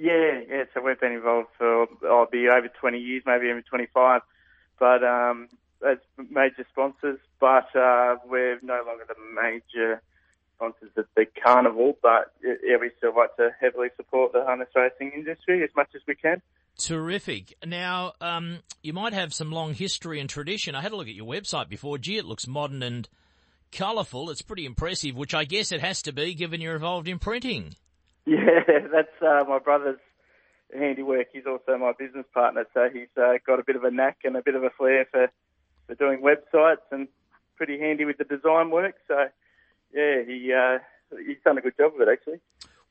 Yeah, yeah. So we've been involved for I'll be over 20 years, maybe even 25, but um, as major sponsors. But uh, we're no longer the major sponsors of the carnival. But yeah, we still like to heavily support the harness racing industry as much as we can. Terrific. Now, um, you might have some long history and tradition. I had a look at your website before. Gee, it looks modern and colourful. It's pretty impressive, which I guess it has to be given you're involved in printing. Yeah, that's uh, my brother's handiwork. He's also my business partner, so he's uh, got a bit of a knack and a bit of a flair for, for doing websites and pretty handy with the design work. So, yeah, he uh, he's done a good job of it actually.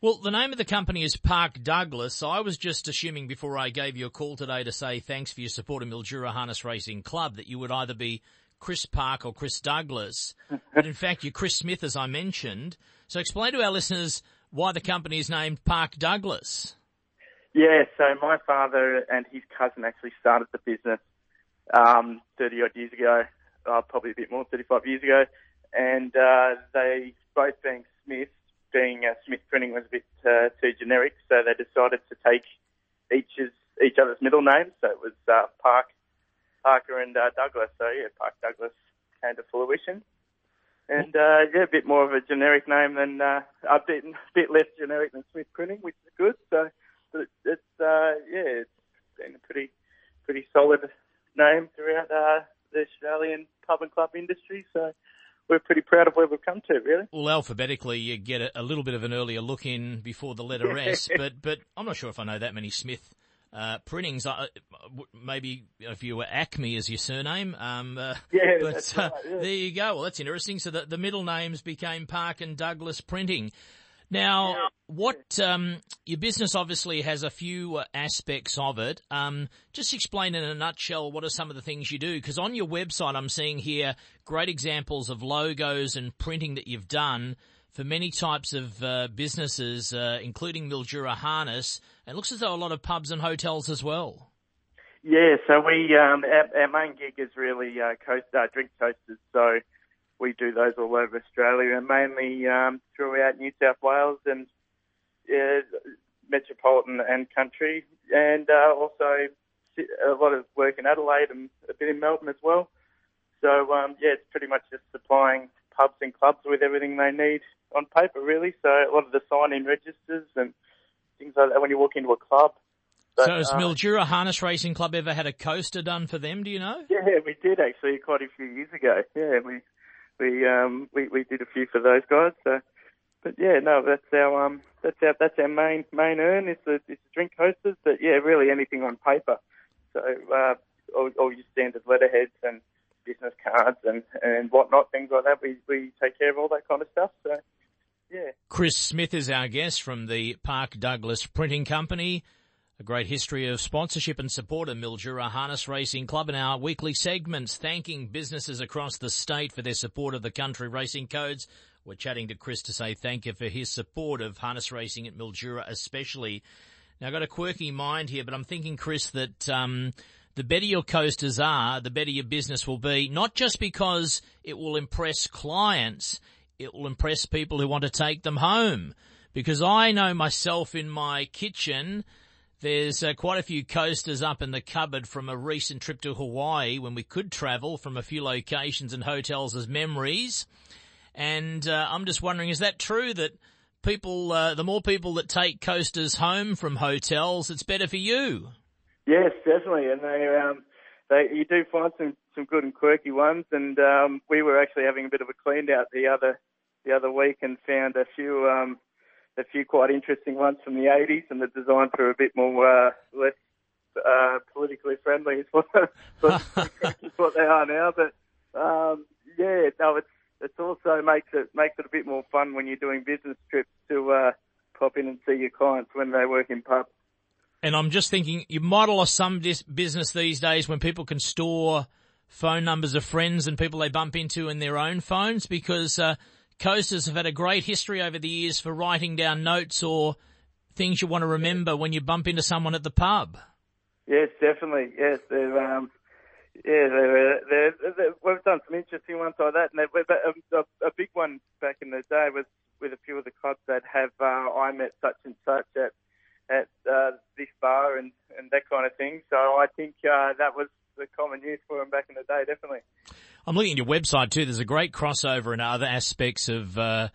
Well, the name of the company is Park Douglas. I was just assuming before I gave you a call today to say thanks for your support of Mildura Harness Racing Club that you would either be Chris Park or Chris Douglas. but in fact, you're Chris Smith, as I mentioned. So explain to our listeners why the company is named Park Douglas. Yeah, so my father and his cousin actually started the business um, 30 odd years ago, uh, probably a bit more, 35 years ago. And uh, they both being Smith, being uh, Smith Printing was a bit uh, too generic, so they decided to take each's, each other's middle names. So it was uh, Park, Parker and uh, Douglas. So yeah, Park Douglas came to fruition. And uh, yeah, a bit more of a generic name than uh, a bit a bit less generic than Smith Printing, which is good. So it's uh, yeah, it's been a pretty pretty solid name throughout uh, the Australian pub and club industry. So we're pretty proud of where we've come to, really. Well, alphabetically, you get a, a little bit of an earlier look in before the letter S, but but I'm not sure if I know that many Smith uh, printings. Uh, maybe if you were Acme as your surname. Um, uh, yeah, but right, uh, yeah. there you go. Well, that's interesting. So the, the middle names became Park and Douglas Printing. Now, yeah. what um, your business obviously has a few uh, aspects of it. Um, just explain in a nutshell what are some of the things you do? Because on your website, I'm seeing here great examples of logos and printing that you've done for many types of uh, businesses, uh, including Mildura Harness. It looks as though a lot of pubs and hotels as well. Yeah, so we um, our, our, main gig is really uh, coast, uh, drink toasters. So we do those all over Australia and mainly um, throughout New South Wales and uh, metropolitan and country, and uh, also a lot of work in Adelaide and a bit in Melbourne as well. So um, yeah, it's pretty much just supplying pubs and clubs with everything they need on paper, really. So a lot of the sign-in registers and things like that when you walk into a club. But, so has uh, Mildura Harness Racing Club ever had a coaster done for them? Do you know? Yeah, we did actually quite a few years ago. Yeah, we we um we, we did a few for those guys. So, but yeah, no, that's our um that's our that's our main main earn is the, is the drink coasters. But yeah, really anything on paper. So uh, all, all your standard letterheads and business cards and and whatnot, things like that. We we take care of all that kind of stuff. So yeah. Chris Smith is our guest from the Park Douglas Printing Company. A great history of sponsorship and support of Mildura Harness Racing Club in our weekly segments, thanking businesses across the state for their support of the country racing codes. We're chatting to Chris to say thank you for his support of harness racing at Mildura especially. Now I've got a quirky mind here, but I'm thinking, Chris, that, um, the better your coasters are, the better your business will be, not just because it will impress clients, it will impress people who want to take them home. Because I know myself in my kitchen, there's uh, quite a few coasters up in the cupboard from a recent trip to Hawaii when we could travel from a few locations and hotels as memories. And uh, I'm just wondering, is that true that people, uh, the more people that take coasters home from hotels, it's better for you? Yes, definitely. And they, um, they, you do find some, some good and quirky ones. And um, we were actually having a bit of a clean out the other the other week and found a few um, a few quite interesting ones from the 80s, and the designs are a bit more uh, less uh, politically friendly is what, what they are now. But um, yeah, no, it's it also makes it makes it a bit more fun when you're doing business trips to uh, pop in and see your clients when they work in pubs. And I'm just thinking, you model of some dis- business these days when people can store phone numbers of friends and people they bump into in their own phones because uh, coasters have had a great history over the years for writing down notes or things you want to remember when you bump into someone at the pub. Yes, definitely. Yes, they're, um, yeah, they're, they're, they're, we've done some interesting ones like that. And a, a, a, big one back in the day was with a few of the clubs that have uh, I met such and such at at uh, this bar and, and that kind of thing. So I think uh, that was the common use for them back in the day, definitely. I'm looking at your website too. There's a great crossover in other aspects of uh,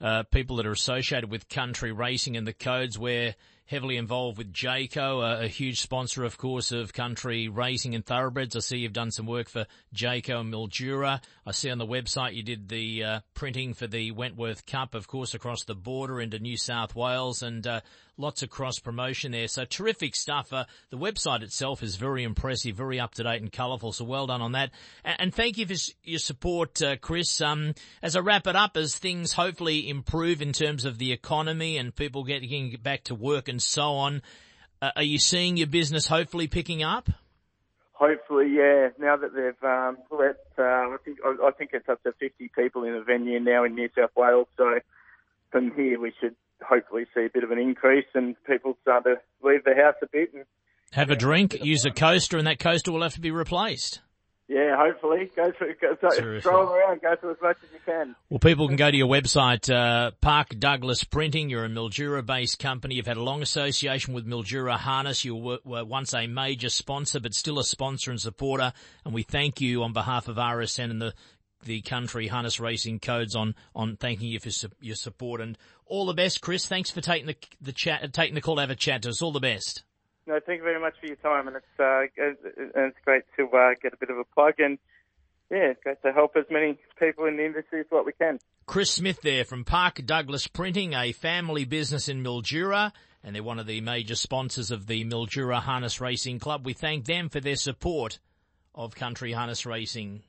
uh, people that are associated with country racing and the codes where heavily involved with Jayco, a, a, huge sponsor, of course, of country racing and thoroughbreds. I see you've done some work for Jayco and Mildura. I see on the website you did the uh, printing for the Wentworth Cup, of course, across the border into New South Wales, and uh, lots of cross promotion there. So terrific stuff. Uh, the website itself is very impressive, very up to date and colourful. So well done on that. And, and thank you for your support, uh, Chris. Um, as I wrap it up, as things hopefully improve in terms of the economy and people getting back to work and so on, uh, are you seeing your business hopefully picking up? Hopefully, yeah. Now that they've um, let, uh, I think I, I think it's up to 50 people in the venue now in New South Wales. So from here, we should hopefully see a bit of an increase and people start to leave the house a bit and have a drink, use a coaster, and that coaster will have to be replaced. Yeah, hopefully. Go for go, stroll around, go for as much as you can. Well, people can go to your website, uh, Park Douglas Printing. You're a Mildura-based company. You've had a long association with Mildura Harness. You were, were, once a major sponsor, but still a sponsor and supporter. And we thank you on behalf of RSN and the the country harness racing codes on on thanking you for su- your support and all the best, Chris. Thanks for taking the the chat, taking the call to have a chat to us. All the best. No, thank you very much for your time, and it's uh, it's great to uh, get a bit of a plug and yeah, it's great to help as many people in the industry as what we can. Chris Smith there from Park Douglas Printing, a family business in Mildura, and they're one of the major sponsors of the Mildura Harness Racing Club. We thank them for their support of country harness racing.